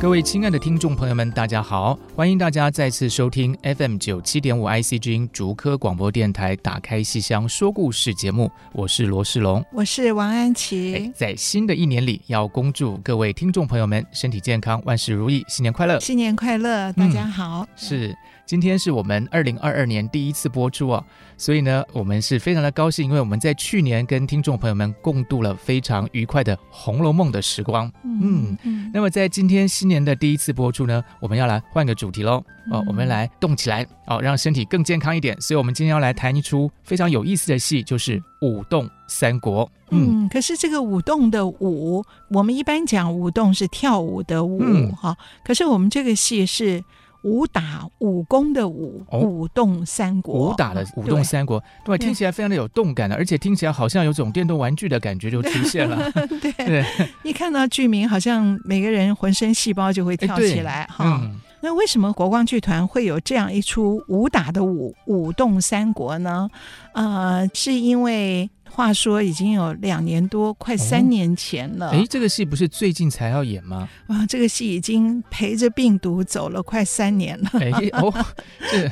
各位亲爱的听众朋友们，大家好！欢迎大家再次收听 FM 九七点五 IC 之音竹科广播电台《打开戏箱说故事》节目，我是罗世龙，我是王安琪。在新的一年里，要恭祝各位听众朋友们身体健康，万事如意，新年快乐！新年快乐，大家好。嗯、是。今天是我们二零二二年第一次播出哦，所以呢，我们是非常的高兴，因为我们在去年跟听众朋友们共度了非常愉快的《红楼梦》的时光。嗯嗯。那么在今天新年的第一次播出呢，我们要来换个主题喽。哦，我们来动起来哦，让身体更健康一点。所以，我们今天要来谈一出非常有意思的戏，就是《舞动三国》。嗯，可是这个舞动的舞，我们一般讲舞动是跳舞的舞哈，嗯，可是我们这个戏是。武打武功的武，武动三国。武打的武动三国，对，听起来非常的有动感的，而且听起来好像有种电动玩具的感觉就出现了。对，对，一看到剧名，好像每个人浑身细胞就会跳起来哈。那为什么国光剧团会有这样一出武打的武，武动三国呢？呃，是因为。话说已经有两年多，快三年前了。哎、哦，这个戏不是最近才要演吗？啊，这个戏已经陪着病毒走了快三年了。哎，哦，这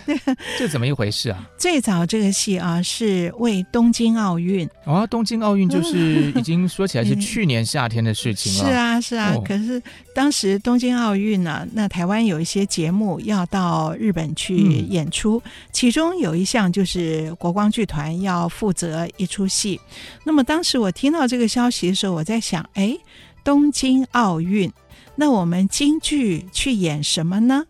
这怎么一回事啊？最早这个戏啊，是为东京奥运。哦，东京奥运就是已经说起来是去年夏天的事情了。是啊，是啊。哦、可是当时东京奥运呢、啊，那台湾有一些节目要到日本去演出，嗯、其中有一项就是国光剧团要负责一出戏。那么当时我听到这个消息的时候，我在想，哎，东京奥运，那我们京剧去演什么呢？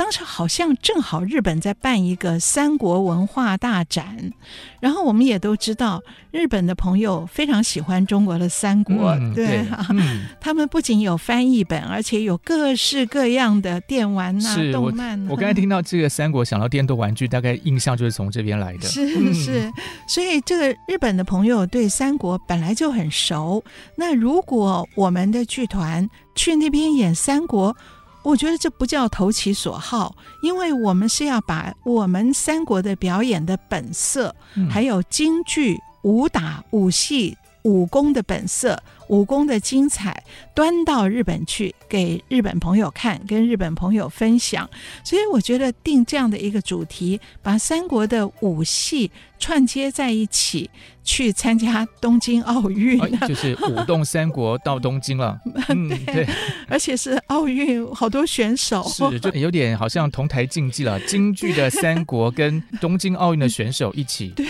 当时好像正好日本在办一个三国文化大展，然后我们也都知道日本的朋友非常喜欢中国的三国，嗯、对啊，嗯、他们不仅有翻译本，而且有各式各样的电玩呐、啊、动漫、啊我。我刚才听到这个三国，想到电动玩具，大概印象就是从这边来的。是是，所以这个日本的朋友对三国本来就很熟。那如果我们的剧团去那边演三国，我觉得这不叫投其所好，因为我们是要把我们三国的表演的本色，嗯、还有京剧、武打、武戏、武功的本色。武功的精彩端到日本去给日本朋友看，跟日本朋友分享。所以我觉得定这样的一个主题，把三国的武戏串接在一起，去参加东京奥运，哎、就是舞动三国到东京了。嗯，对，而且是奥运好多选手，是就有点好像同台竞技了。京剧的三国跟东京奥运的选手一起，对，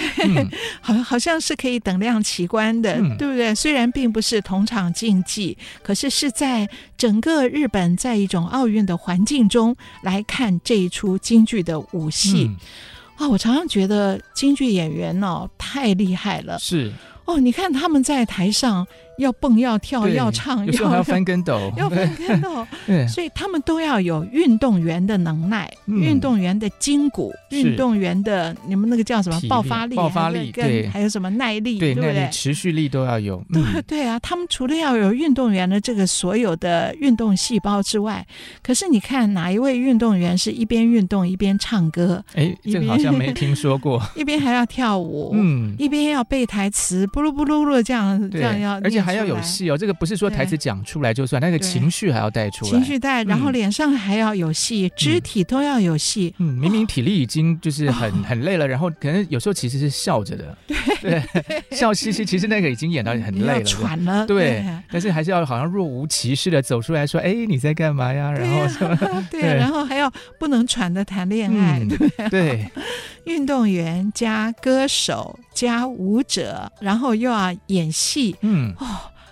好、嗯、好像是可以等量齐观的，嗯、对不对？虽然并不是。同场竞技，可是是在整个日本，在一种奥运的环境中来看这一出京剧的武戏。嗯、啊，我常常觉得京剧演员哦太厉害了。是哦，你看他们在台上。要蹦要跳要唱，有时候还要翻跟 斗，要翻跟斗，对所以他们都要有运动员的能耐，运动员的筋骨，运动员的你们那个叫什么爆发力？爆发力对还有什么耐力？对不对？持续力都要有。对对啊，他们除了要有运动员的这个所有的运动细胞之外，可是你看哪一位运动员是一边运动一边唱歌？哎，这个好像没听说过。一边还要跳舞，嗯，一边要背台词，布鲁布鲁鲁这样这样要，而且还。还要有戏哦，这个不是说台词讲出来就算，那个情绪还要带出来，情绪带，然后脸上还要有戏，嗯、肢体都要有戏。嗯，明明体力已经就是很、哦、很累了，然后可能有时候其实是笑着的，对。对，笑嘻嘻，其实那个已经演到很累了，喘了，对，对。但是还是要好像若无其事的走出来说，哎，你在干嘛呀？然后什么？对，然后还要不能喘的谈恋爱，对对。运动员加歌手加舞者，然后又要演戏，嗯。哦，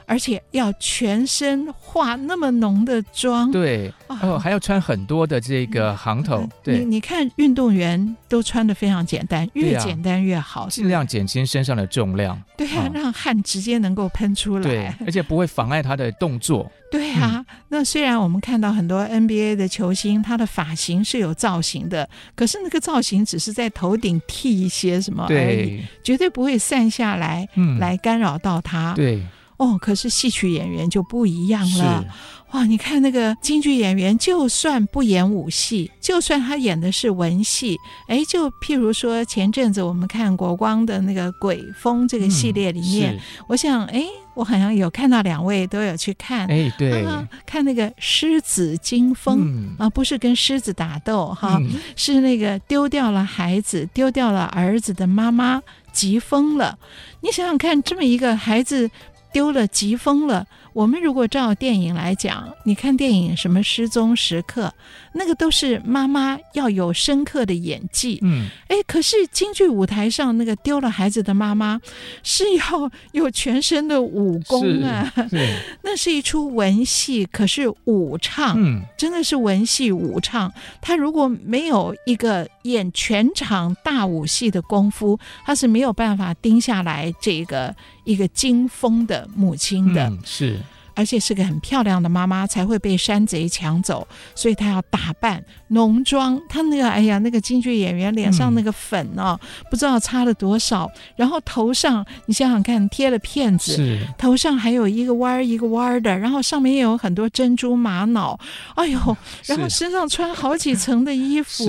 而且要全身化那么浓的妆，对，哦，还要穿很多的这个行头，嗯、对，你你看运动员都穿的非常简单，越简单越好，啊、尽量减轻身上的重量，对啊，哦、让汗直接能够喷出来，对，而且不会妨碍他的动作，对啊。嗯、那虽然我们看到很多 NBA 的球星，他的发型是有造型的，可是那个造型只是在头顶剃一些什么而已，绝对不会散下来，嗯，来干扰到他，对。哦，可是戏曲演员就不一样了。哇，你看那个京剧演员，就算不演武戏，就算他演的是文戏，哎，就譬如说前阵子我们看国光的那个《鬼风》这个系列里面，嗯、我想，哎，我好像有看到两位都有去看，哎，对、啊，看那个狮子惊风、嗯、啊，不是跟狮子打斗哈，嗯、是那个丢掉了孩子、丢掉了儿子的妈妈急疯了。你想想看，这么一个孩子。丢了，急疯了。我们如果照电影来讲，你看电影什么失踪时刻，那个都是妈妈要有深刻的演技。嗯，哎，可是京剧舞台上那个丢了孩子的妈妈是要有全身的武功啊，那是一出文戏，可是武唱，嗯，真的是文戏武唱。他如果没有一个演全场大武戏的功夫，他是没有办法盯下来这个一个惊风的母亲的。嗯，是。而且是个很漂亮的妈妈，才会被山贼抢走，所以她要打扮浓妆。她那个，哎呀，那个京剧演员脸上那个粉哦，嗯、不知道擦了多少。然后头上，你想想看，贴了片子，是头上还有一个弯儿一个弯儿的，然后上面也有很多珍珠玛瑙。哎呦，然后身上穿好几层的衣服。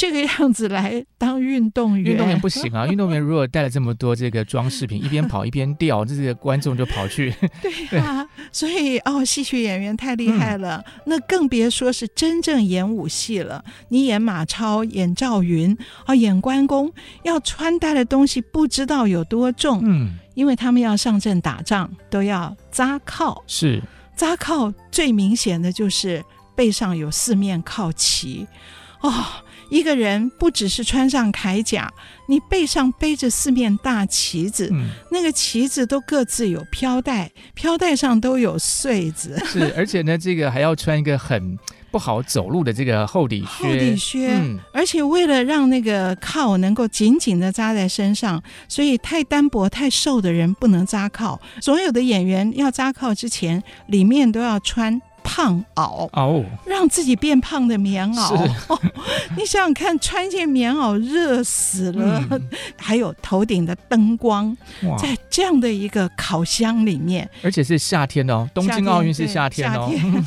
这个样子来当运动员，运动员不行啊！运动员如果带了这么多这个装饰品，一边跑一边掉，这个观众就跑去。对啊，对所以哦，戏曲演员太厉害了，嗯、那更别说是真正演武戏了。你演马超、演赵云演关公，要穿戴的东西不知道有多重。嗯，因为他们要上阵打仗，都要扎靠。是扎靠最明显的就是背上有四面靠旗哦。一个人不只是穿上铠甲，你背上背着四面大旗子，嗯、那个旗子都各自有飘带，飘带上都有穗子。是，而且呢，这个还要穿一个很不好走路的这个厚底靴。厚底靴，嗯、而且为了让那个靠能够紧紧的扎在身上，所以太单薄、太瘦的人不能扎靠。所有的演员要扎靠之前，里面都要穿。胖袄哦，让自己变胖的棉袄。哦，你想想看，穿件棉袄热死了，嗯、还有头顶的灯光，哇。在这样的一个烤箱里面，而且是夏天哦，东京奥运是夏天哦，夏天。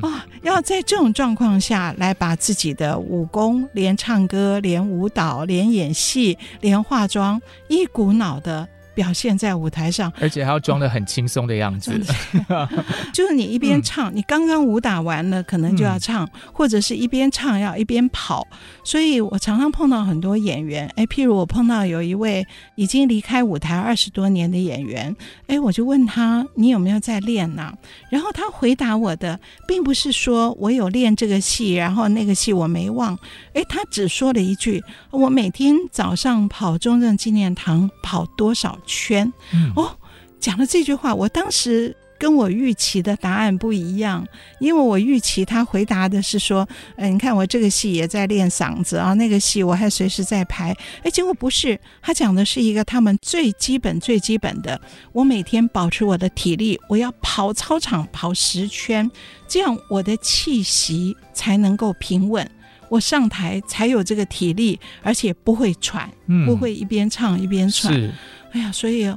哦，要在这种状况下来把自己的武功，连唱歌，连舞蹈，连演戏，连化妆，一股脑的。表现在舞台上，而且还要装得很轻松的样子。哦、就是你一边唱，嗯、你刚刚武打完了，可能就要唱，嗯、或者是一边唱要一边跑。所以我常常碰到很多演员，哎，譬如我碰到有一位已经离开舞台二十多年的演员，哎，我就问他，你有没有在练呢？然后他回答我的，并不是说我有练这个戏，然后那个戏我没忘。哎，他只说了一句，我每天早上跑中正纪念堂跑多少圈？嗯、哦，讲了这句话，我当时。跟我预期的答案不一样，因为我预期他回答的是说，哎，你看我这个戏也在练嗓子啊，那个戏我还随时在排，哎，结果不是，他讲的是一个他们最基本最基本的，我每天保持我的体力，我要跑操场跑十圈，这样我的气息才能够平稳，我上台才有这个体力，而且不会喘，嗯、不会一边唱一边喘，是哎呀，所以。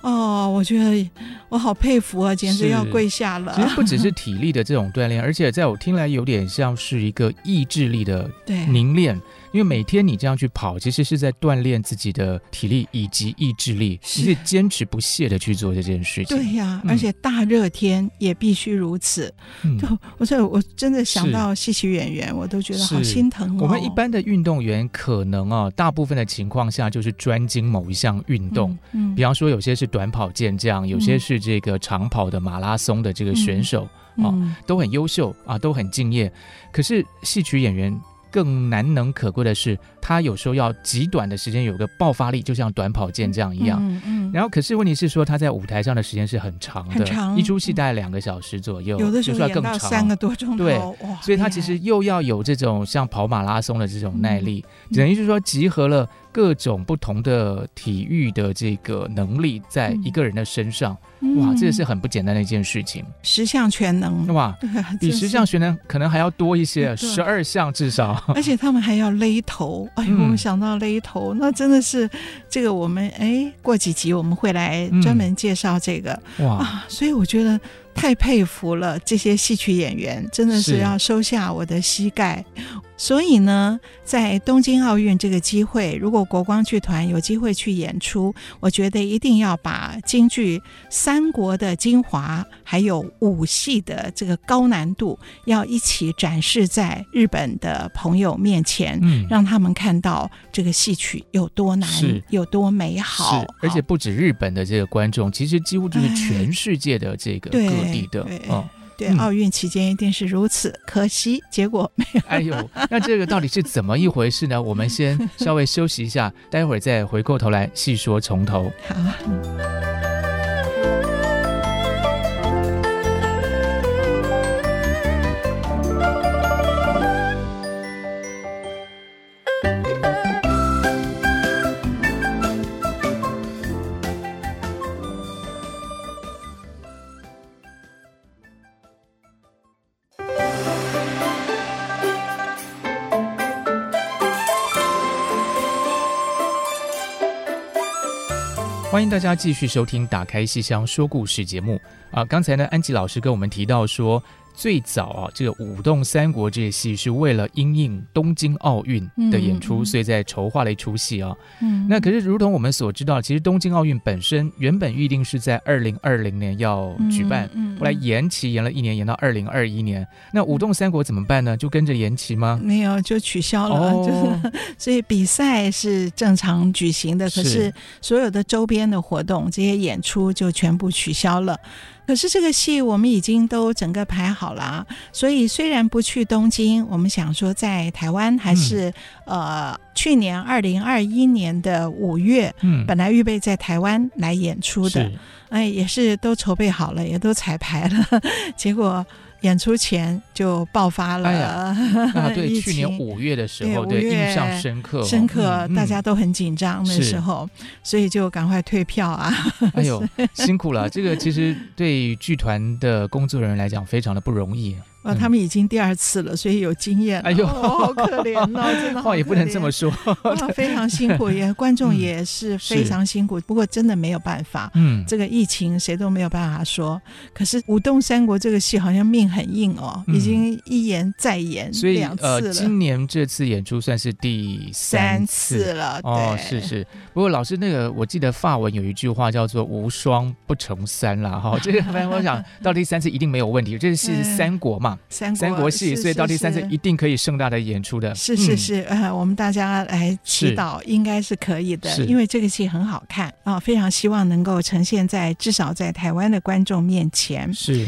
哦，我觉得我好佩服啊，简直要跪下了。其实不只是体力的这种锻炼，而且在我听来有点像是一个意志力的 凝练。因为每天你这样去跑，其实是在锻炼自己的体力以及意志力，是你是坚持不懈的去做这件事情。对呀、啊，嗯、而且大热天也必须如此。嗯、就我这我真的想到戏曲演员，我都觉得好心疼哦。我们一般的运动员可能啊，大部分的情况下就是专精某一项运动。嗯，嗯比方说有些是短跑健将，有些是这个长跑的马拉松的这个选手、都很优秀啊，都很敬业。可是戏曲演员。更难能可贵的是，他有时候要极短的时间有个爆发力，就像短跑健这样一样。嗯嗯。然后可是问题是说他在舞台上的时间是很长的，很长，一出戏大概两个小时左右，有的时候更长，三个多钟头。所以他其实又要有这种像跑马拉松的这种耐力，嗯、等于就是说集合了。各种不同的体育的这个能力，在一个人的身上，嗯、哇，这个是很不简单的一件事情。十项全能，哇，比十项全能可能还要多一些，十二项至少。而且他们还要勒头，哎呦，我们想到了一头，嗯、那真的是这个我们哎，过几集我们会来专门介绍这个、嗯、哇、啊，所以我觉得。太佩服了，这些戏曲演员真的是要收下我的膝盖。所以呢，在东京奥运这个机会，如果国光剧团有机会去演出，我觉得一定要把京剧三国的精华，还有武戏的这个高难度，要一起展示在日本的朋友面前，嗯，让他们看到这个戏曲有多难，有多美好。而且不止日本的这个观众，其实几乎就是全世界的这个。对。对的，对，哦、对，奥运期间一定是如此，嗯、可惜结果没有。哎呦，那这个到底是怎么一回事呢？我们先稍微休息一下，待会儿再回过头来细说从头。好。欢迎大家继续收听《打开戏箱说故事》节目啊！刚才呢，安吉老师跟我们提到说。最早啊，这个舞动三国这些戏是为了因应东京奥运的演出，嗯、所以在筹划了一出戏啊。嗯，那可是如同我们所知道，其实东京奥运本身原本预定是在二零二零年要举办，嗯嗯、后来延期延了一年，延到二零二一年。那舞动三国怎么办呢？就跟着延期吗？没有，就取消了。哦、就是 所以比赛是正常举行的，可是所有的周边的活动，这些演出就全部取消了。可是这个戏我们已经都整个排好了，所以虽然不去东京，我们想说在台湾还是、嗯、呃去年二零二一年的五月，嗯，本来预备在台湾来演出的，哎，也是都筹备好了，也都彩排了，结果。演出前就爆发了，哎呀，啊，对，去年五月的时候，对，印象深刻，深刻，大家都很紧张那时候，所以就赶快退票啊！哎呦，辛苦了，这个其实对剧团的工作人员来讲非常的不容易。啊，他们已经第二次了，所以有经验。哎呦，好可怜哦，真的话也不能这么说，非常辛苦，也观众也是非常辛苦。不过真的没有办法，嗯，这个疫情谁都没有办法说。可是《舞动三国》这个戏好像命很硬哦，已经一演再演，所以两次了。呃，今年这次演出算是第三次了。哦，是是。不过老师那个，我记得法文有一句话叫做“无双不成三”啦。哈，这个反正我想到第三次一定没有问题。这是 三国嘛。三国，三国戏，所以到第三次一定可以盛大的演出的。是是是，嗯、呃，我们大家来祈祷，应该是可以的，因为这个戏很好看啊，非常希望能够呈现在至少在台湾的观众面前。是。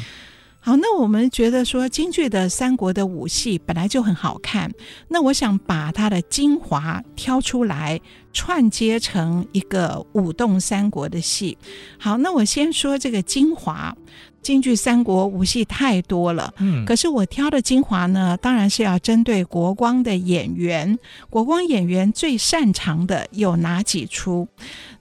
好，那我们觉得说京剧的三国的武戏本来就很好看，那我想把它的精华挑出来，串接成一个舞动三国的戏。好，那我先说这个精华。京剧三国武戏太多了，嗯，可是我挑的精华呢，当然是要针对国光的演员。国光演员最擅长的有哪几出？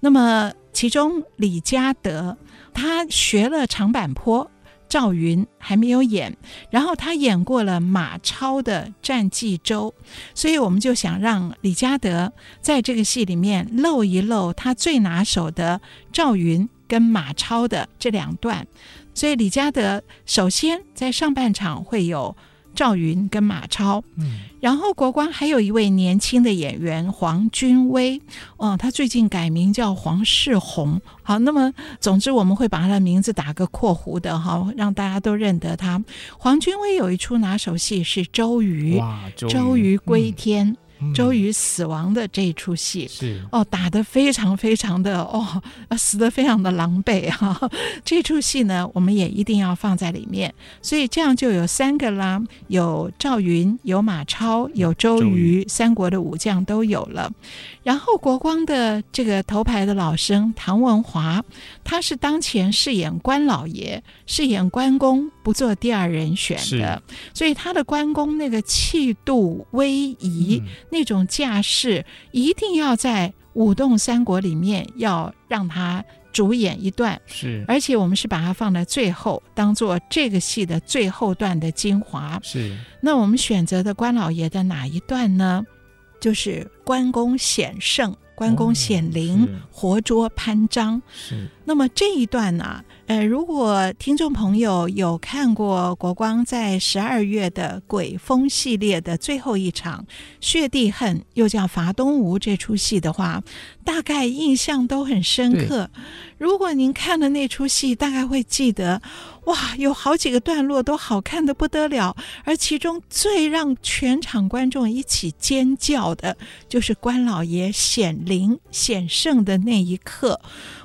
那么其中李嘉德，他学了长坂坡，赵云还没有演，然后他演过了马超的战冀州，所以我们就想让李嘉德在这个戏里面露一露他最拿手的赵云跟马超的这两段。所以李嘉德首先在上半场会有赵云跟马超，嗯，然后国光还有一位年轻的演员黄君威，哦，他最近改名叫黄世宏。好，那么总之我们会把他的名字打个括弧的哈，让大家都认得他。黄君威有一出拿手戏是周瑜，哇，周瑜归天。嗯周瑜死亡的这一出戏，是。哦，打得非常非常的哦，死得非常的狼狈哈、啊。这出戏呢，我们也一定要放在里面。所以这样就有三个啦，有赵云，有马超，有周瑜，三国的武将都有了。然后国光的这个头牌的老生唐文华，他是当前饰演关老爷，饰演关公不做第二人选的，所以他的关公那个气度威仪、嗯、那种架势，一定要在武动三国里面要让他主演一段。是，而且我们是把它放在最后，当做这个戏的最后段的精华。是，那我们选择的关老爷的哪一段呢？就是关公显圣，关公显灵，哦、活捉潘璋。是，那么这一段呢、啊？呃，如果听众朋友有看过国光在十二月的鬼风系列的最后一场《血地恨》，又叫伐东吴这出戏的话，大概印象都很深刻。如果您看了那出戏，大概会记得，哇，有好几个段落都好看的不得了。而其中最让全场观众一起尖叫的，就是关老爷显灵显圣的那一刻。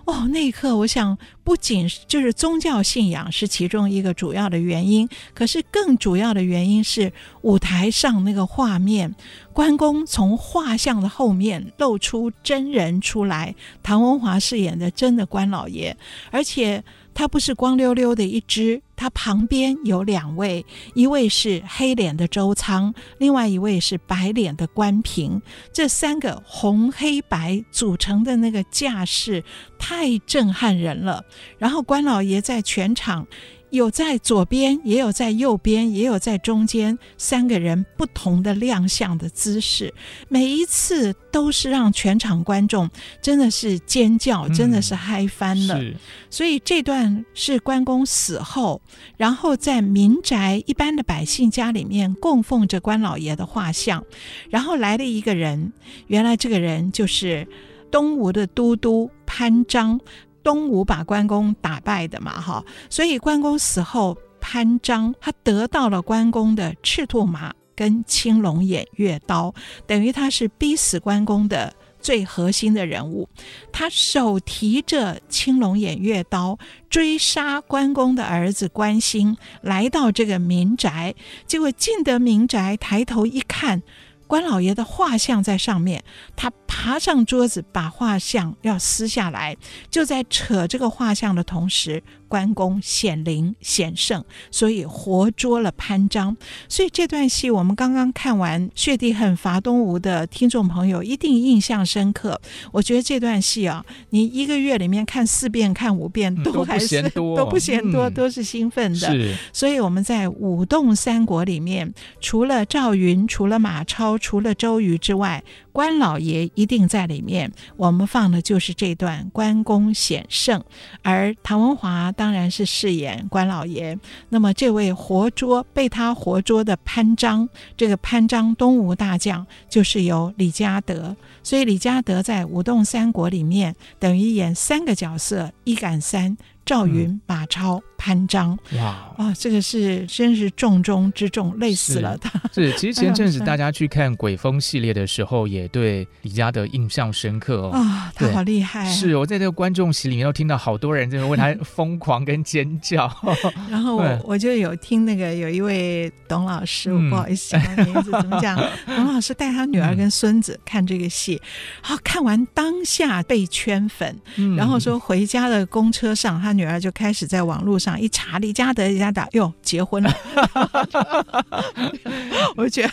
哦，那一刻，我想不仅就是宗教信仰是其中一个主要的原因，可是更主要的原因是舞台上那个画面，关公从画像的后面露出真人出来，唐文华饰演的真的关老爷，而且。他不是光溜溜的一只，他旁边有两位，一位是黑脸的周仓，另外一位是白脸的关平。这三个红黑白组成的那个架势太震撼人了。然后关老爷在全场。有在左边，也有在右边，也有在中间，三个人不同的亮相的姿势，每一次都是让全场观众真的是尖叫，真的是嗨翻了。嗯、所以这段是关公死后，然后在民宅一般的百姓家里面供奉着关老爷的画像，然后来了一个人，原来这个人就是东吴的都督潘璋。东吴把关公打败的嘛，哈，所以关公死后，潘璋他得到了关公的赤兔马跟青龙偃月刀，等于他是逼死关公的最核心的人物。他手提着青龙偃月刀追杀关公的儿子关兴，来到这个民宅，结果进得民宅，抬头一看。关老爷的画像在上面，他爬上桌子，把画像要撕下来。就在扯这个画像的同时，关公显灵显圣，所以活捉了潘璋。所以这段戏我们刚刚看完《血地恨伐东吴》的听众朋友一定印象深刻。我觉得这段戏啊，你一个月里面看四遍、看五遍都还是、嗯、都不嫌多，都是兴奋的。是，所以我们在武动三国里面，除了赵云，除了马超，除了周瑜之外，关老爷一定在里面。我们放的就是这段关公显圣，而唐文华当当然是饰演关老爷。那么这位活捉被他活捉的潘璋，这个潘璋东吴大将就是由李嘉德。所以李嘉德在武动三国里面等于演三个角色，一赶三。赵云、马超、潘璋，哇啊，这个是真是重中之重，累死了他。是，其实 前阵子大家去看鬼风系列的时候，也对李嘉德印象深刻哦。啊，他好厉害！是，我在这个观众席里面都听到好多人在为他疯狂跟尖叫。然后我我就有听那个有一位董老师，我不好意思讲名字，怎么讲？董老师带他女儿跟孙子看这个戏，好，看完当下被圈粉，然后说回家的公车上他。女儿就开始在网络上一查李嘉德，李嘉德哟结婚了，我觉得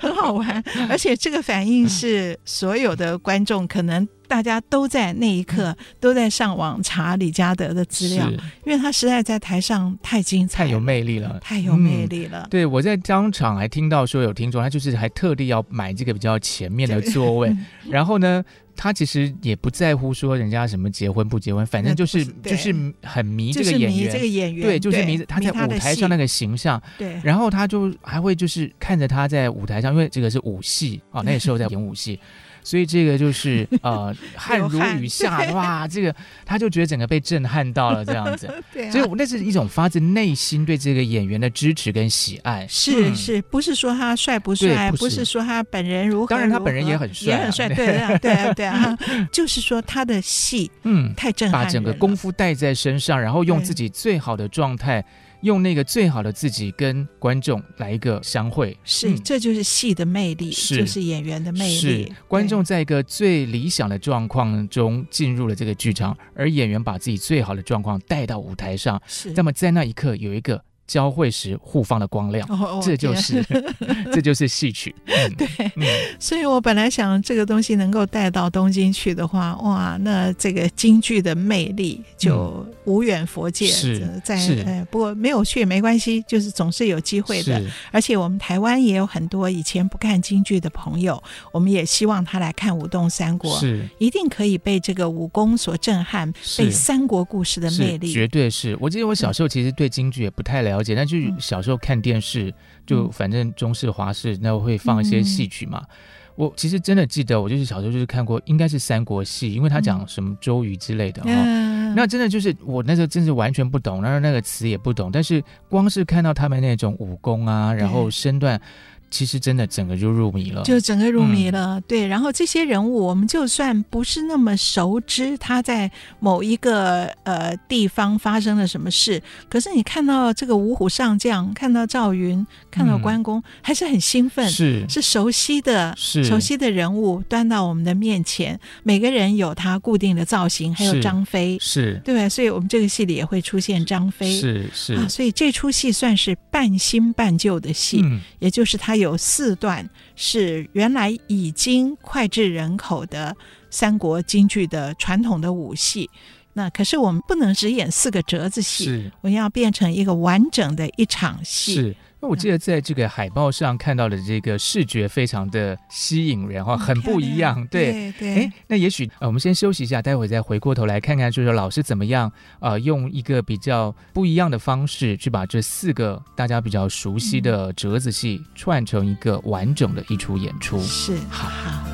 很好玩，而且这个反应是所有的观众可能。大家都在那一刻都在上网查李嘉德的资料，因为他实在在台上太精彩，太有魅力了，太有魅力了。嗯、对，我在当场还听到说有听众，他就是还特地要买这个比较前面的座位，然后呢，他其实也不在乎说人家什么结婚不结婚，反正就是就是很迷这个演员，就是、这个演员，对，就是迷他在舞台上那个形象，对。然后他就还会就是看着他在舞台上，因为这个是武戏啊，那个时候在演武戏。所以这个就是 呃汗如雨下，哇，这个他就觉得整个被震撼到了这样子。对、啊，所以那是一种发自内心对这个演员的支持跟喜爱。是是，不是说他帅不帅，不是，不是说他本人如何，如何，当然他本人也很帅、啊，也很帅。对啊，对啊，对啊，就是说他的戏，嗯，太震撼，把整个功夫带在身上，然后用自己最好的状态。用那个最好的自己跟观众来一个相会，是，嗯、这就是戏的魅力，是就是演员的魅力。是观众在一个最理想的状况中进入了这个剧场，而演员把自己最好的状况带到舞台上，是。那么在那一刻有一个。交汇时互放的光亮，哦、这就是 这就是戏曲。嗯、对、嗯，所以我本来想这个东西能够带到东京去的话，哇，那这个京剧的魅力就无远佛界。是、嗯、在是、呃，不过没有去也没关系，就是总是有机会的。而且我们台湾也有很多以前不看京剧的朋友，我们也希望他来看《武动三国》，是一定可以被这个武功所震撼，被三国故事的魅力。绝对是我记得我小时候其实对京剧也不太了解。了解，但就是小时候看电视，嗯、就反正中式、华式那会放一些戏曲嘛。嗯、我其实真的记得，我就是小时候就是看过，应该是三国戏，因为他讲什么周瑜之类的哈、嗯。那真的就是我那时候真是完全不懂，然后那个词也不懂，但是光是看到他们那种武功啊，然后身段。其实真的整个就入迷了，就整个入迷了。嗯、对，然后这些人物，我们就算不是那么熟知他在某一个呃地方发生了什么事，可是你看到这个五虎上将，看到赵云，看到关公，嗯、还是很兴奋。是。是熟悉的，是。熟悉的人物端到我们的面前，每个人有他固定的造型，还有张飞，是。对，所以我们这个戏里也会出现张飞，是是。啊，所以这出戏算是半新半旧的戏，嗯、也就是他。有四段是原来已经脍炙人口的三国京剧的传统的武戏，那可是我们不能只演四个折子戏，我们要变成一个完整的一场戏。是。那我记得在这个海报上看到的这个视觉非常的吸引人哈，很不一样。对对，哎，那也许呃，我们先休息一下，待会再回过头来看看，就是老师怎么样呃，用一个比较不一样的方式去把这四个大家比较熟悉的折子戏串成一个完整的一出演出。是，好好。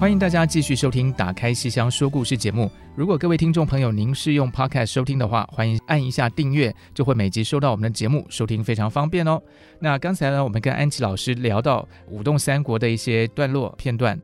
欢迎大家继续收听《打开西厢说故事》节目。如果各位听众朋友您是用 Podcast 收听的话，欢迎按一下订阅，就会每集收到我们的节目，收听非常方便哦。那刚才呢，我们跟安琪老师聊到《舞动三国》的一些段落片段，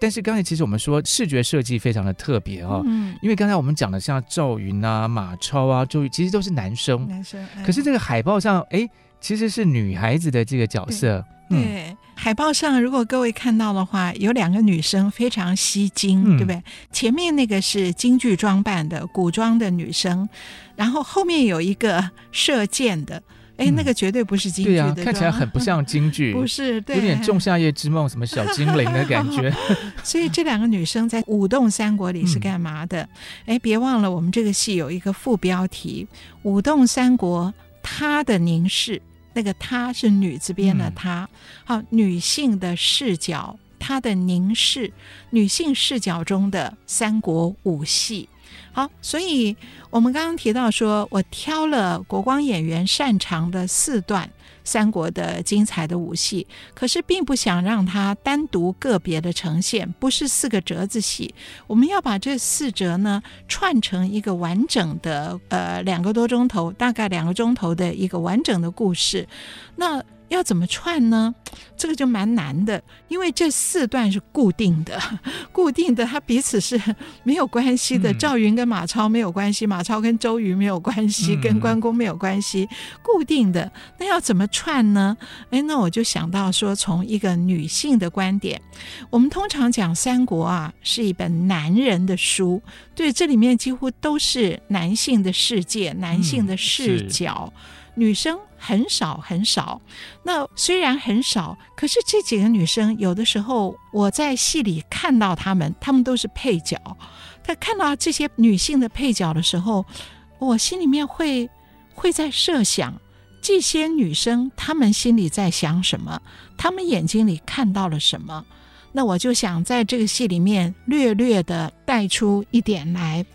但是刚才其实我们说视觉设计非常的特别哦，嗯，因为刚才我们讲的像赵云啊、马超啊、周瑜，其实都是男生，男生，哎，可是这个海报上，哎，其实是女孩子的这个角色。对、嗯，海报上如果各位看到的话，有两个女生非常吸睛，嗯、对不对？前面那个是京剧装扮的古装的女生，然后后面有一个射箭的，哎、嗯，那个绝对不是京剧的，对啊，看起来很不像京剧，不是，对，有点《仲夏夜之梦》什么小精灵的感觉。所以这两个女生在《舞动三国》里是干嘛的？哎、嗯，别忘了我们这个戏有一个副标题《舞动三国》，她的凝视。那个她是女字边的她，好、嗯，女性的视角，她的凝视，女性视角中的三国武戏。好，所以我们刚刚提到说，我挑了国光演员擅长的四段。三国的精彩的武戏，可是并不想让它单独个别的呈现，不是四个折子戏，我们要把这四折呢串成一个完整的，呃，两个多钟头，大概两个钟头的一个完整的故事，那。要怎么串呢？这个就蛮难的，因为这四段是固定的，固定的，它彼此是没有关系的。赵云跟马超没有关系，马超跟周瑜没有关系，跟关公没有关系，固定的。那要怎么串呢？哎，那我就想到说，从一个女性的观点，我们通常讲三国啊，是一本男人的书，对，这里面几乎都是男性的世界，男性的视角。嗯女生很少很少，那虽然很少，可是这几个女生有的时候我在戏里看到她们，她们都是配角。他看到这些女性的配角的时候，我心里面会会在设想这些女生她们心里在想什么，她们眼睛里看到了什么。那我就想在这个戏里面略略的带出一点来。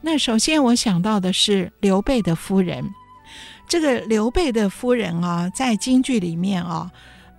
那首先我想到的是刘备的夫人，这个刘备的夫人啊，在京剧里面啊。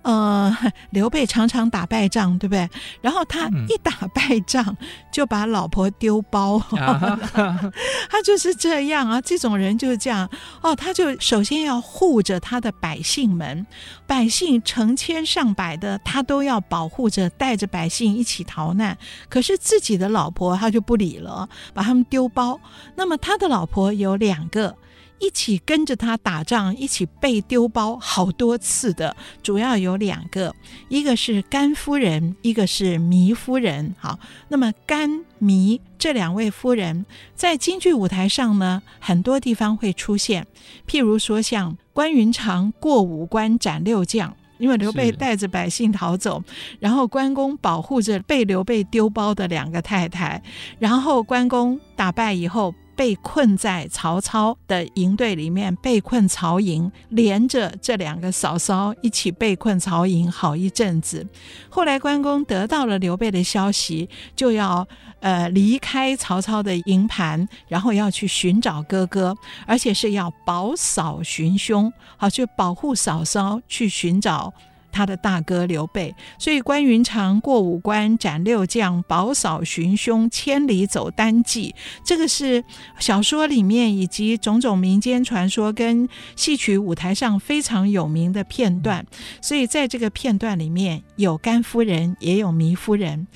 呃，刘备常常打败仗，对不对？然后他一打败仗就把老婆丢包，嗯、他就是这样啊。这种人就是这样哦，他就首先要护着他的百姓们，百姓成千上百的，他都要保护着，带着百姓一起逃难。可是自己的老婆他就不理了，把他们丢包。那么他的老婆有两个。一起跟着他打仗，一起被丢包好多次的，主要有两个，一个是甘夫人，一个是糜夫人。好，那么甘糜这两位夫人在京剧舞台上呢，很多地方会出现，譬如说像关云长过五关斩六将，因为刘备带着百姓逃走，然后关公保护着被刘备丢包的两个太太，然后关公打败以后。被困在曹操的营队里面，被困曹营，连着这两个嫂嫂一起被困曹营好一阵子。后来关公得到了刘备的消息，就要呃离开曹操的营盘，然后要去寻找哥哥，而且是要保嫂寻兄，好去保护嫂嫂去寻找。他的大哥刘备，所以关云长过五关斩六将，保嫂寻兄千里走单骑。这个是小说里面以及种种民间传说跟戏曲舞台上非常有名的片段。所以在这个片段里面有甘夫人，也有糜夫人。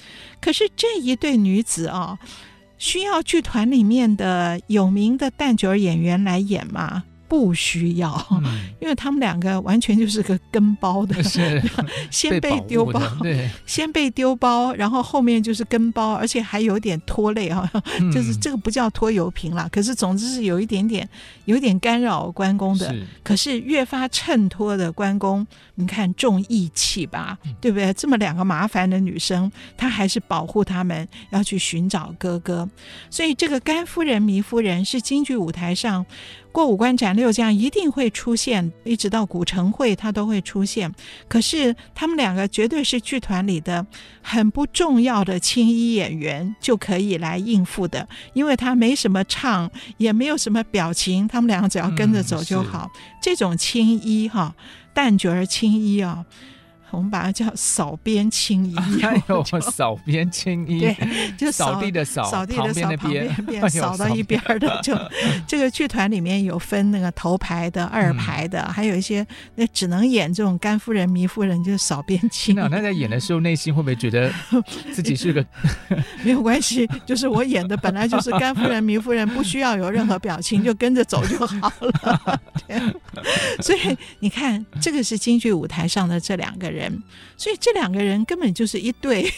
可是这一对女子啊，需要剧团里面的有名的旦角演员来演吗？不需要，因为他们两个完全就是个跟包的，是。先被丢包，对，先被丢包，然后后面就是跟包，而且还有点拖累哈，就是这个不叫拖油瓶啦，可是总之是有一点点，有一点干扰关公的，可是越发衬托的关公，你看重义气吧，对不对？这么两个麻烦的女生，他还是保护他们，要去寻找哥哥，所以这个甘夫人、糜夫人是京剧舞台上。过五关斩六将一定会出现，一直到古城会他都会出现。可是他们两个绝对是剧团里的很不重要的青衣演员，就可以来应付的，因为他没什么唱，也没有什么表情，他们两个只要跟着走就好。嗯、这种青衣哈，旦角儿青衣啊。我们把它叫扫边清衣，还有扫边清衣，对，就扫，扫地的扫，扫地的扫，旁边边 扫到一边的，哎、就这个剧团里面有分那个头牌的、二排的，嗯、还有一些那只能演这种甘夫人、糜夫人，就是扫边清。那那在演的时候，内心会不会觉得自己是个没有关系？就是我演的本来就是甘夫人、糜夫人，不需要有任何表情，就跟着走就好了。所以你看，这个是京剧舞台上的这两个人。人，所以这两个人根本就是一对，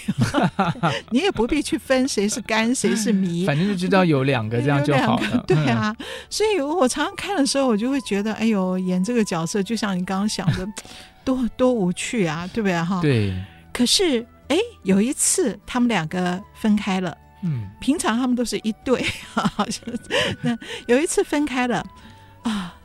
你也不必去分谁是干谁是迷，反正就知道有两个这样就好了。对啊，所以我常常看的时候，我就会觉得，哎呦，演这个角色就像你刚刚想的，多多无趣啊，对不对哈？对。可是，哎，有一次他们两个分开了，嗯，平常他们都是一对，好像那有一次分开了啊。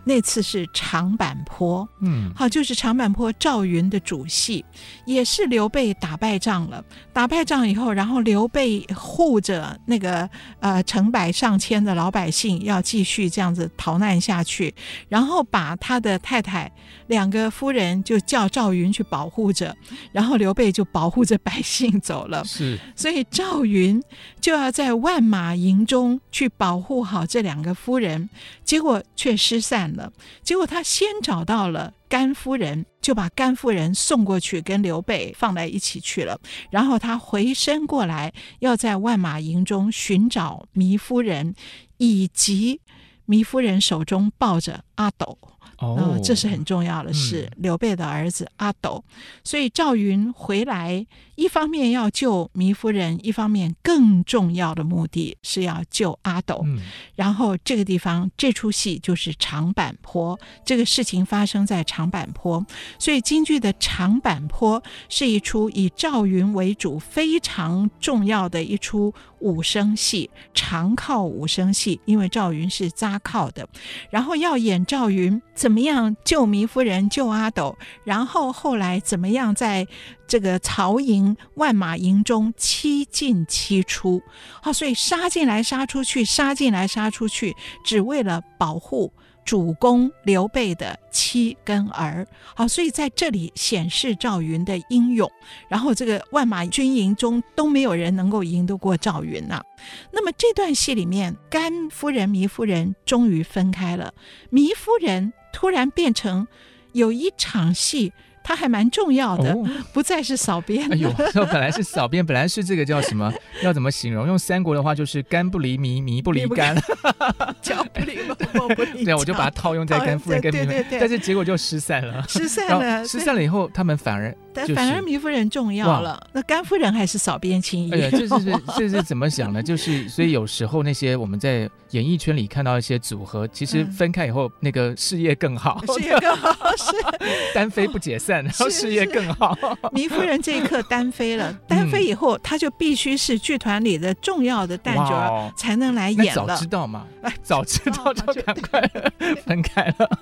那次是长坂坡，嗯，好，就是长坂坡赵云的主戏，也是刘备打败仗了。打败仗以后，然后刘备护着那个呃成百上千的老百姓，要继续这样子逃难下去，然后把他的太太两个夫人就叫赵云去保护着，然后刘备就保护着百姓走了。是，所以赵云就要在万马营中去保护好这两个夫人，结果却失散了。结果他先找到了甘夫人，就把甘夫人送过去跟刘备放在一起去了。然后他回身过来，要在万马营中寻找糜夫人，以及糜夫人手中抱着阿斗。哦、呃，这是很重要的事。嗯、刘备的儿子阿斗，所以赵云回来，一方面要救糜夫人，一方面更重要的目的是要救阿斗。嗯、然后这个地方这出戏就是长坂坡，这个事情发生在长坂坡，所以京剧的长坂坡是一出以赵云为主非常重要的一出武生戏，长靠武生戏，因为赵云是扎靠的，然后要演赵云怎怎么样救糜夫人、救阿斗，然后后来怎么样在这个曹营万马营中七进七出，好，所以杀进来杀出去，杀进来杀出去，只为了保护。主公刘备的妻跟儿，好，所以在这里显示赵云的英勇。然后这个万马军营中都没有人能够赢得过赵云呐、那么这段戏里面，甘夫人、糜夫人终于分开了，糜夫人突然变成有一场戏。它还蛮重要的，哦、不再是扫边。哎呦，这本来是扫边，本来是这个叫什么？要怎么形容？用三国的话就是“干不离迷，迷不离干”，脚不离。对，我就把它套用在甘夫人跟糜夫人，但是结果就失散了。失散了，失散了以后，他们反而。但反而糜夫人重要了，那甘夫人还是少边轻移。哎呀，这是这是 怎么想呢？就是 所以有时候那些我们在演艺圈里看到一些组合，其实分开以后那个事业更好，事业更好是单飞不解散，然后事业更好。糜夫人这一刻单飞了，单飞以后他就必须是剧团里的重要的旦角才能来演了。早知道嘛，早知道就赶快分开了。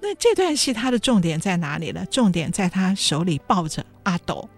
那这段戏它的重点在哪里呢？重点在他手里抱着阿斗。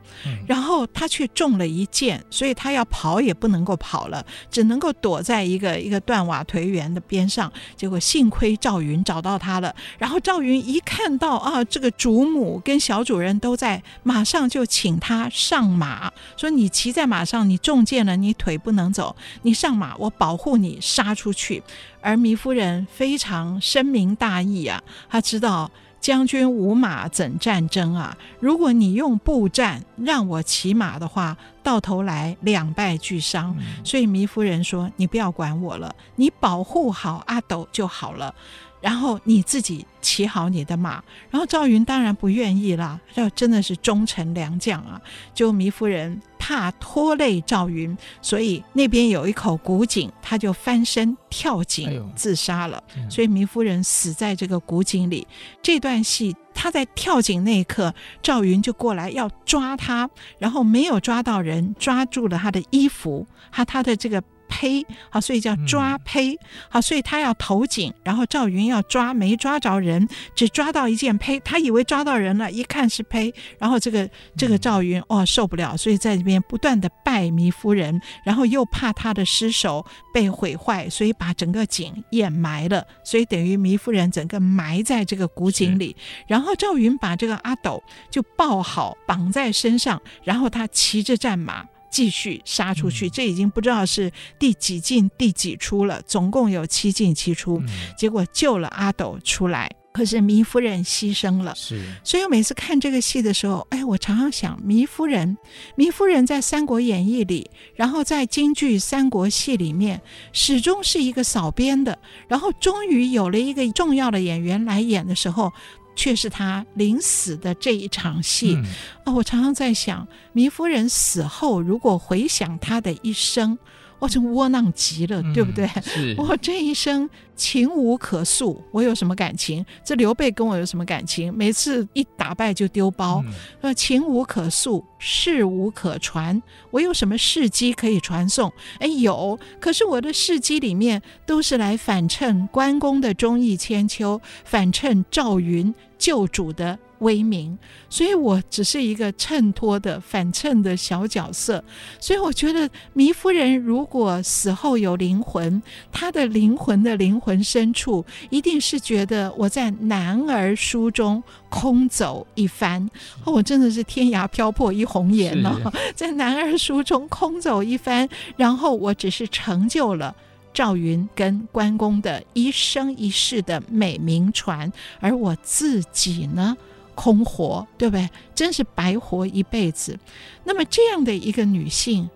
然后他却中了一箭，所以他要跑也不能够跑了，只能够躲在一个一个断瓦颓垣的边上。结果幸亏赵云找到他了，然后赵云一看到啊，这个主母跟小主人都在，马上就请他上马，说：“你骑在马上，你中箭了，你腿不能走，你上马，我保护你杀出去。”而糜夫人非常深明大义啊，他知道。将军无马怎战争啊？如果你用步战，让我骑马的话，到头来两败俱伤。嗯、所以糜夫人说：“你不要管我了，你保护好阿斗就好了。”然后你自己骑好你的马，然后赵云当然不愿意啦，这真的是忠臣良将啊！就糜夫人怕拖累赵云，所以那边有一口古井，他就翻身跳井自杀了。哎、所以糜夫人死在这个古井里。这段戏他在跳井那一刻，赵云就过来要抓他，然后没有抓到人，抓住了他的衣服，他他的这个。呸，好，所以叫抓胚，好，所以他要投井，然后赵云要抓，没抓着人，只抓到一件胚，他以为抓到人了，一看是胚，然后这个这个赵云哦受不了，所以在这边不断的拜糜夫人，然后又怕他的尸首被毁坏，所以把整个井掩埋了，所以等于糜夫人整个埋在这个古井里，然后赵云把这个阿斗就抱好绑在身上，然后他骑着战马。继续杀出去，这已经不知道是第几进第几出了，总共有七进七出。结果救了阿斗出来，可是糜夫人牺牲了。是，所以我每次看这个戏的时候，哎，我常常想，糜夫人，糜夫人在《三国演义》里，然后在京剧三国戏里面，始终是一个扫边的，然后终于有了一个重要的演员来演的时候。却是他临死的这一场戏啊、嗯哦！我常常在想，糜夫人死后，如果回想她的一生。我真窝囊极了，对不对？我 这一生情无可诉，我有什么感情？这刘备跟我有什么感情？每次一打败就丢包，说、嗯、情无可诉，事无可传，我有什么事迹可以传颂？哎，有，可是我的事迹里面都是来反衬关公的忠义千秋，反衬赵云救主的。威名，所以我只是一个衬托的反衬的小角色，所以我觉得糜夫人如果死后有灵魂，她的灵魂的灵魂深处一定是觉得我在男儿书中空走一番，哦，我真的是天涯飘泊一红颜了，是。在男儿书中空走一番，然后我只是成就了赵云跟关公的一生一世的美名传，而我自己呢？空活，对不对？真是白活一辈子。那么这样的一个女性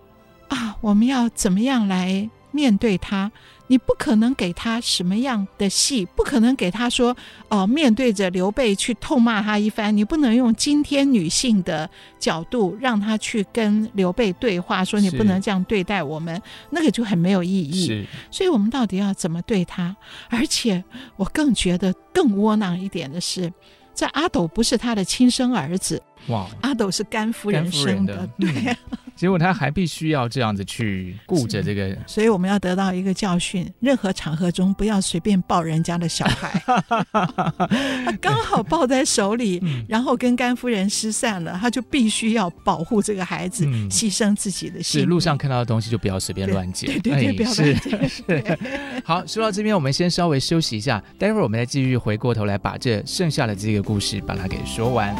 啊，我们要怎么样来面对她，你不可能给她什么样的戏，不可能给她说哦、呃，面对着刘备去痛骂他一番，你不能用今天女性的角度让她去跟刘备对话，说你不能这样对待我们，那个就很没有意义。所以我们到底要怎么对她？而且我更觉得更窝囊一点的是，这阿斗不是他的亲生儿子。哇，阿斗是甘夫人生的，的对、啊嗯，结果他还必须要这样子去顾着这个，所以我们要得到一个教训：任何场合中不要随便抱人家的小孩。他刚好抱在手里，然后跟甘夫人失散了，他就必须要保护这个孩子，嗯、牺牲自己的性命。是路上看到的东西就不要随便乱捡，对对，对，对，不要乱捡。是 好，说到这边，我们先稍微休息一下，待会儿我们再继续回过头来把这剩下的这个故事把它给说完。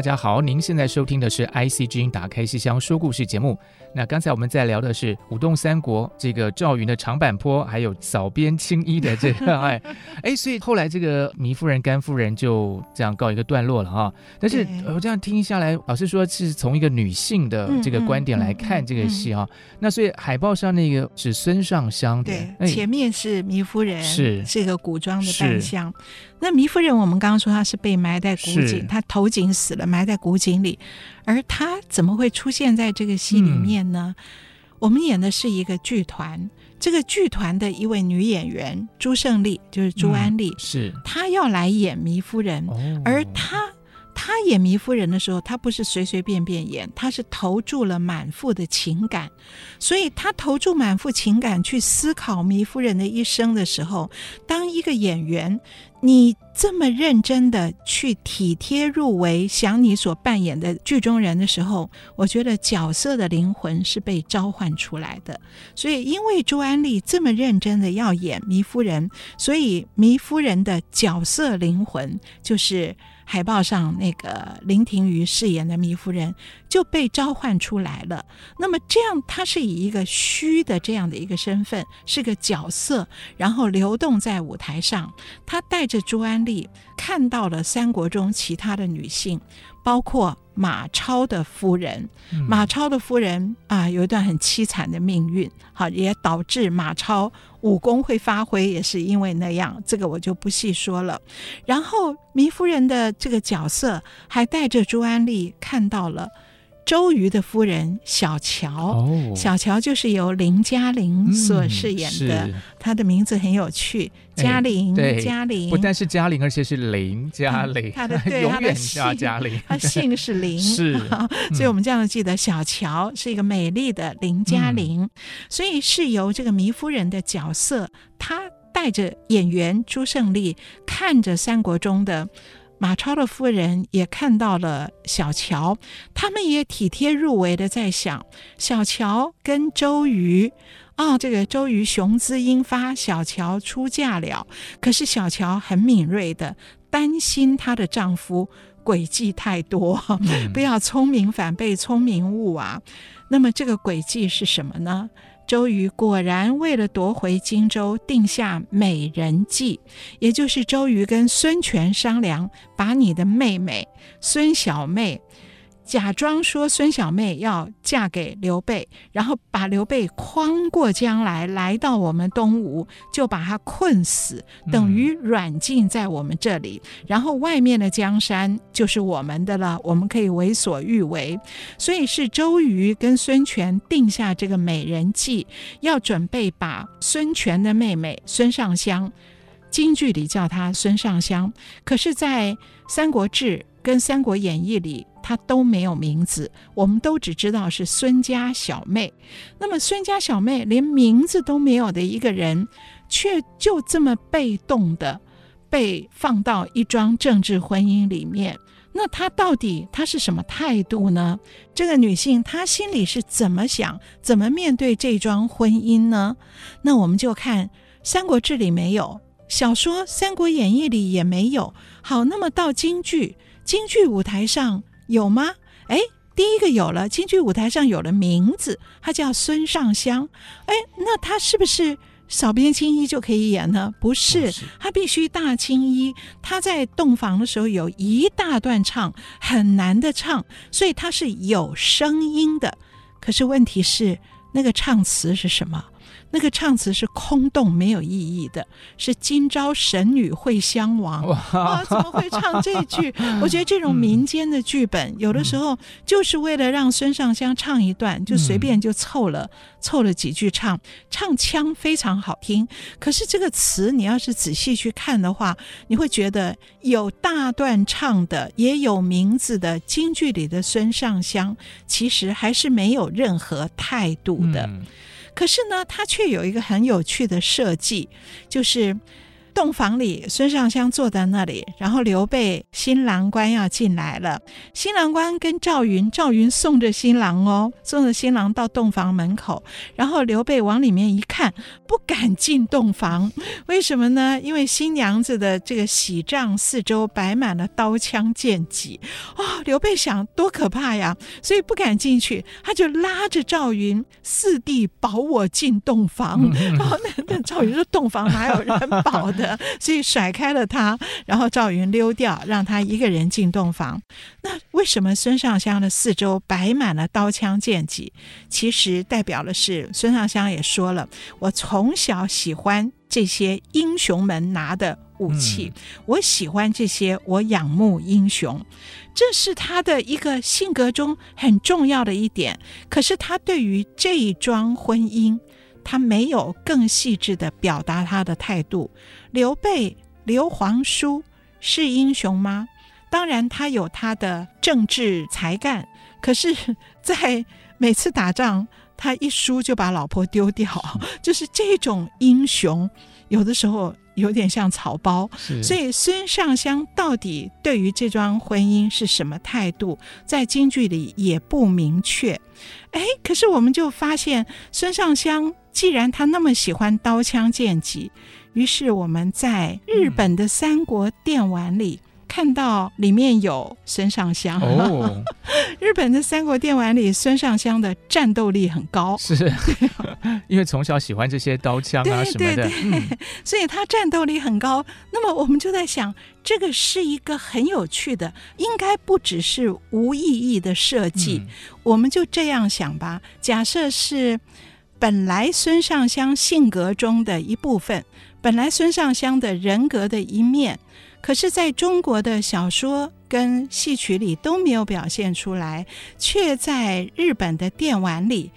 大家好！您现在收听的是 IC 之音打开戏箱说故事节目。那刚才我们在聊的是舞动三国，这个赵云的长坂坡，还有扫边青衣的这个 哎哎，所以后来这个糜夫人、甘夫人就这样告一个段落了哈。但是我这样听下来，老实说是从一个女性的这个观点来看这个戏哈。那所以海报上那个是孙尚香的，对，前面是糜夫人，是是一个古装的扮相。那糜夫人，我们刚刚说她是被埋在古井，她投井死了，埋在古井里，而她怎么会出现在这个戏里面呢？嗯、我们演的是一个剧团，这个剧团的一位女演员朱胜利，就是朱安丽，嗯、是她要来演糜夫人，哦、而她。她演糜夫人的时候，她不是随随便便演，她是投注了满腹的情感，所以她投注满腹情感去思考糜夫人的一生的时候，当一个演员，你这么认真的去体贴入微，想你所扮演的剧中人的时候，我觉得角色的灵魂是被召唤出来的。所以，因为朱安丽这么认真的要演糜夫人，所以糜夫人的角色灵魂就是。海报上那个林婷瑜饰演的糜夫人就被召唤出来了。那么这样，她是以一个虚的这样的一个身份，是个角色，然后流动在舞台上。她带着朱安丽看到了三国中其他的女性，包括马超的夫人。马超的夫人啊，有一段很凄惨的命运，好，也导致马超。武功会发挥，也是因为那样，这个我就不细说了。然后糜夫人的这个角色还带着朱安丽看到了周瑜的夫人小乔，哦、小乔就是由林嘉玲所饰演的，她、嗯、的名字很有趣，嘉玲，嘉玲、欸、不但是嘉玲，而且是林嘉玲，她、嗯、的对永远叫嘉玲，她姓是林，是，所以我们这样记得小乔是一个美丽的林嘉玲，嗯、所以是由这个糜夫人的角色，她带着演员朱胜利看着三国中的。马超的夫人也看到了小乔，他们也体贴入微的在想，小乔跟周瑜啊、哦，这个周瑜雄姿英发，小乔出嫁了。可是小乔很敏锐的担心她的丈夫诡计太多，嗯、不要聪明反被聪明误啊。那么这个诡计是什么呢？周瑜果然为了夺回荆州，定下美人计，也就是周瑜跟孙权商量，把你的妹妹孙小妹。假装说孙小妹要嫁给刘备，然后把刘备诓过江来，来到我们东吴，就把他困死，等于软禁在我们这里。嗯、然后外面的江山就是我们的了，我们可以为所欲为。所以是周瑜跟孙权定下这个美人计，要准备把孙权的妹妹孙尚香，京剧里叫她孙尚香，可是，在《三国志》跟《三国演义》里。她都没有名字，我们都只知道是孙家小妹。那么孙家小妹连名字都没有的一个人，却就这么被动的被放到一桩政治婚姻里面，那她到底她是什么态度呢？这个女性她心里是怎么想、怎么面对这桩婚姻呢？那我们就看《三国志》里没有，小说《三国演义》里也没有。好，那么到京剧，京剧舞台上有吗？哎，第一个有了，京剧舞台上有了名字，他叫孙尚香。哎，那他是不是？少边青衣就可以演呢？不是，他必须大青衣。他在洞房的时候有一大段唱，很难的唱，所以他是有声音的。可是问题是，那个唱词是什么？那个唱词是空洞没有意义的，是今朝神女会相亡。哇，怎么会唱这句？我觉得这种民间的剧本，有的时候就是为了让孙尚香唱一段，就随便就凑了凑了几句唱，唱腔非常好听。可是这个词，你要是仔细去看的话，你会觉得有大段唱的，也有名字的京剧里的孙尚香，其实还是没有任何态度的。可是呢，它却有一个很有趣的设计，就是。洞房里，孙尚香坐在那里，然后刘备新郎官要进来了。新郎官跟赵云，赵云送着新郎哦，送着新郎到洞房门口。然后刘备往里面一看，不敢进洞房，为什么呢？因为新娘子的这个喜帐四周摆满了刀枪剑戟哦，刘备想多可怕呀，所以不敢进去。他就拉着赵云，四弟保我进洞房。然 后那那赵云说：“洞房哪有人保的？”所以甩开了他，然后赵云溜掉，让他一个人进洞房。那为什么孙尚香的四周摆满了刀枪剑戟？其实代表的是孙尚香也说了，我从小喜欢这些英雄们拿的武器，嗯、我喜欢这些，我仰慕英雄，这是他的一个性格中很重要的一点。可是他对于这一桩婚姻，他没有更细致的表达他的态度。刘备、刘皇叔是英雄吗？当然，他有他的政治才干。可是，在每次打仗，他一输就把老婆丢掉，就是这种英雄，有的时候有点像草包。所以，孙尚香到底对于这桩婚姻是什么态度，在京剧里也不明确。哎，可是我们就发现，孙尚香既然他那么喜欢刀枪剑戟。于是我们在日本的三国电玩里看到里面有孙尚香。哦，日本的三国电玩里孙尚香的战斗力很高，是，因为从小喜欢这些刀枪啊什么的，对对对，所以他战斗力很高。那么我们就在想，这个是一个很有趣的，应该不只是无意义的设计。我们就这样想吧，假设是本来孙尚香性格中的一部分。本来孙尚香的人格的一面，可是在中国的小说跟戏曲里都没有表现出来，却在日本的电玩里，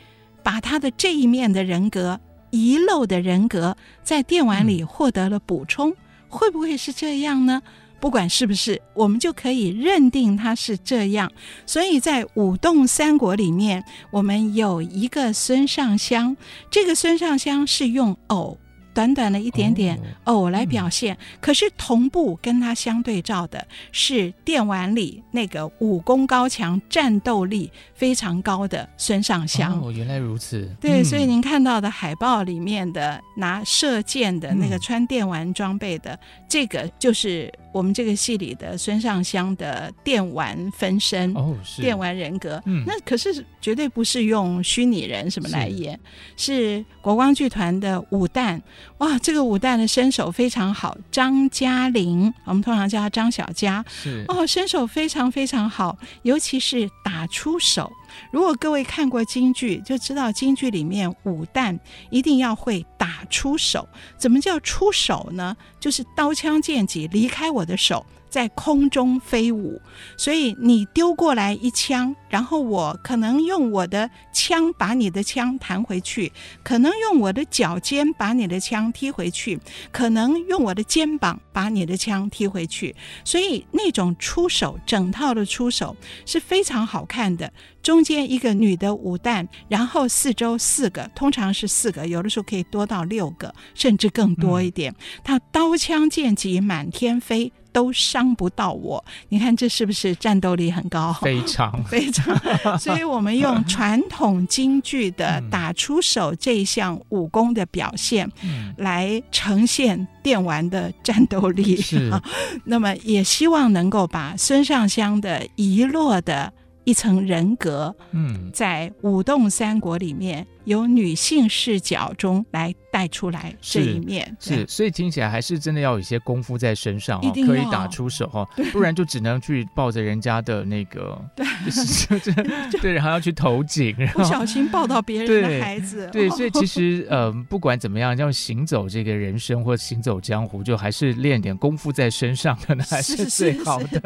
把他的这一面的人格遗漏的人格，在电玩里获得了补充。嗯、会不会是这样呢？不管是不是，我们就可以认定它是这样。所以在武动三国里面，我们有一个孙尚香，这个孙尚香是用偶。短短的一点点偶来表现，可是同步跟他相对照的是电玩里那个武功高强、战斗力非常高的孙尚香。哦，原来如此。对，所以您看到的海报里面的拿射箭的那个穿电玩装备的，这个就是。我们这个戏里的孙尚香的电玩分身哦，是。电玩人格，嗯，那可是绝对不是用虚拟人什么来演，是，是国光剧团的武旦，哇，这个武旦的身手非常好，张嘉玲，我们通常叫她张小佳，是哦，身手非常非常好，尤其是打出手。如果各位看过京剧，就知道京剧里面武旦一定要会打出手。怎么叫出手呢？就是刀枪剑戟离开我的手。在空中飞舞，所以你丢过来一枪，然后我可能用我的枪把你的枪弹回去，可能用我的脚尖把你的枪踢回去，可能用我的肩膀把你的枪踢回去。所以那种出手，整套的出手是非常好看的。中间一个女的五弹，然后四周四个，通常是四个，有的时候可以多到六个，甚至更多一点。他刀枪剑戟满天飞。都伤不到我。你看这是不是战斗力很高？非常 非常。所以我们用传统京剧的打出手这一项武功的表现，来呈现电玩的战斗力。是。那么也希望能够把孙尚香的遗落的一层人格，嗯，在舞动三国里面。由女性视角中来带出来这一面，是，是，所以听起来还是真的要有一些功夫在身上哦，可以打出手 哈，不然就只能去抱着人家的那个，对，对，然后要去投井，不小心抱到别人的孩子，对，对，所以其实呃，不管怎么样，要行走这个人生或行走江湖，就还是练点功夫在身上，可能还是最好的。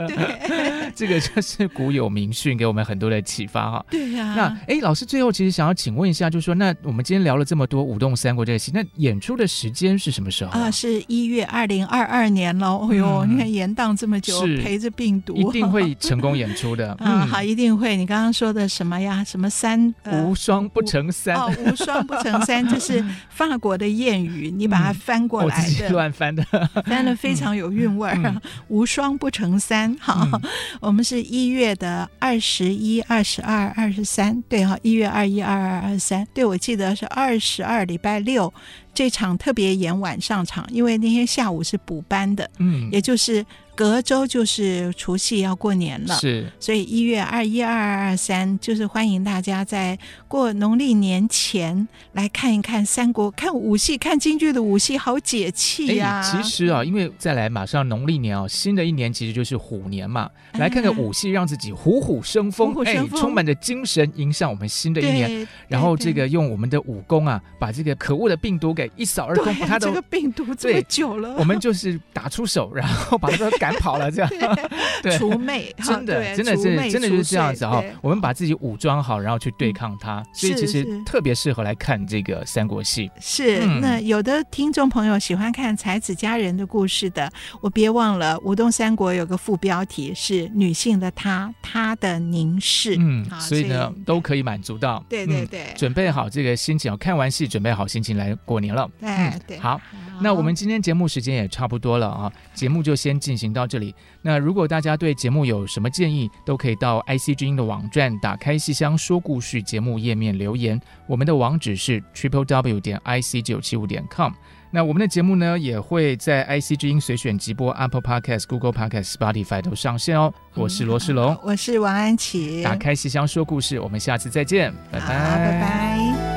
这个就是古有名训，给我们很多的启发哈。对呀，那哎，老师最后其实想要请问一下，就是。说那我们今天聊了这么多《舞动三国》这个戏，那演出的时间是什么时候啊？啊是一月二零二二年喽。哎呦，嗯、你看延宕这么久，陪着病毒，一定会 成功演出的。嗯，好，一定会。你刚刚说的什么呀？什么三、呃、无双不成三？哦，无双不成三，这是法国的谚语，你把它翻过来的，乱翻的，翻的非常有韵味儿。嗯、无双不成三，好，嗯、我们是一月的二十一、二十二、二十三，对哈，一月二一、二二、二三。对，我记得是二十二礼拜六这场特别演晚上场，因为那天下午是补班的，嗯，也就是。隔周就是除夕要过年了，是，所以一月二一、二二、二三，就是欢迎大家在过农历年前来看一看三国，看武戏，看京剧的武戏，好解气呀、啊！其实啊，因为再来马上农历年啊，新的一年其实就是虎年嘛，来看看武戏，让自己虎虎生风，哎，哎，充满着精神，迎向我们新的一年。然后这个用我们的武功啊，把这个可恶的病毒给一扫而空。把它这个病毒这么久了，我们就是打出手，然后把它 赶。跑了这样，对，除魅，真的，真的是，真的就是这样子哈。我们把自己武装好，然后去对抗它，所以其实特别适合来看这个三国戏。是，那有的听众朋友喜欢看才子佳人的故事的，我别忘了《舞动三国》有个副标题是“女性的她，她的凝视”。嗯，所以呢，都可以满足到。对对对，准备好这个心情，看完戏准备好心情来过年了。哎，对，好，那我们今天节目时间也差不多了啊，节目就先进行到这里。那如果大家对节目有什么建议，都可以到 IC 之音的网站，打开戏箱说故事节目页面留言。我们的网址是 triple w 点 ic 九七五点 com。那我们的节目呢，也会在 IC 之音随选直播 Apple Podcast、Google Podcast、Spotify 都上线哦。我是罗世龙，我是王安琪。打开戏箱说故事，我们下次再见，拜拜，拜拜。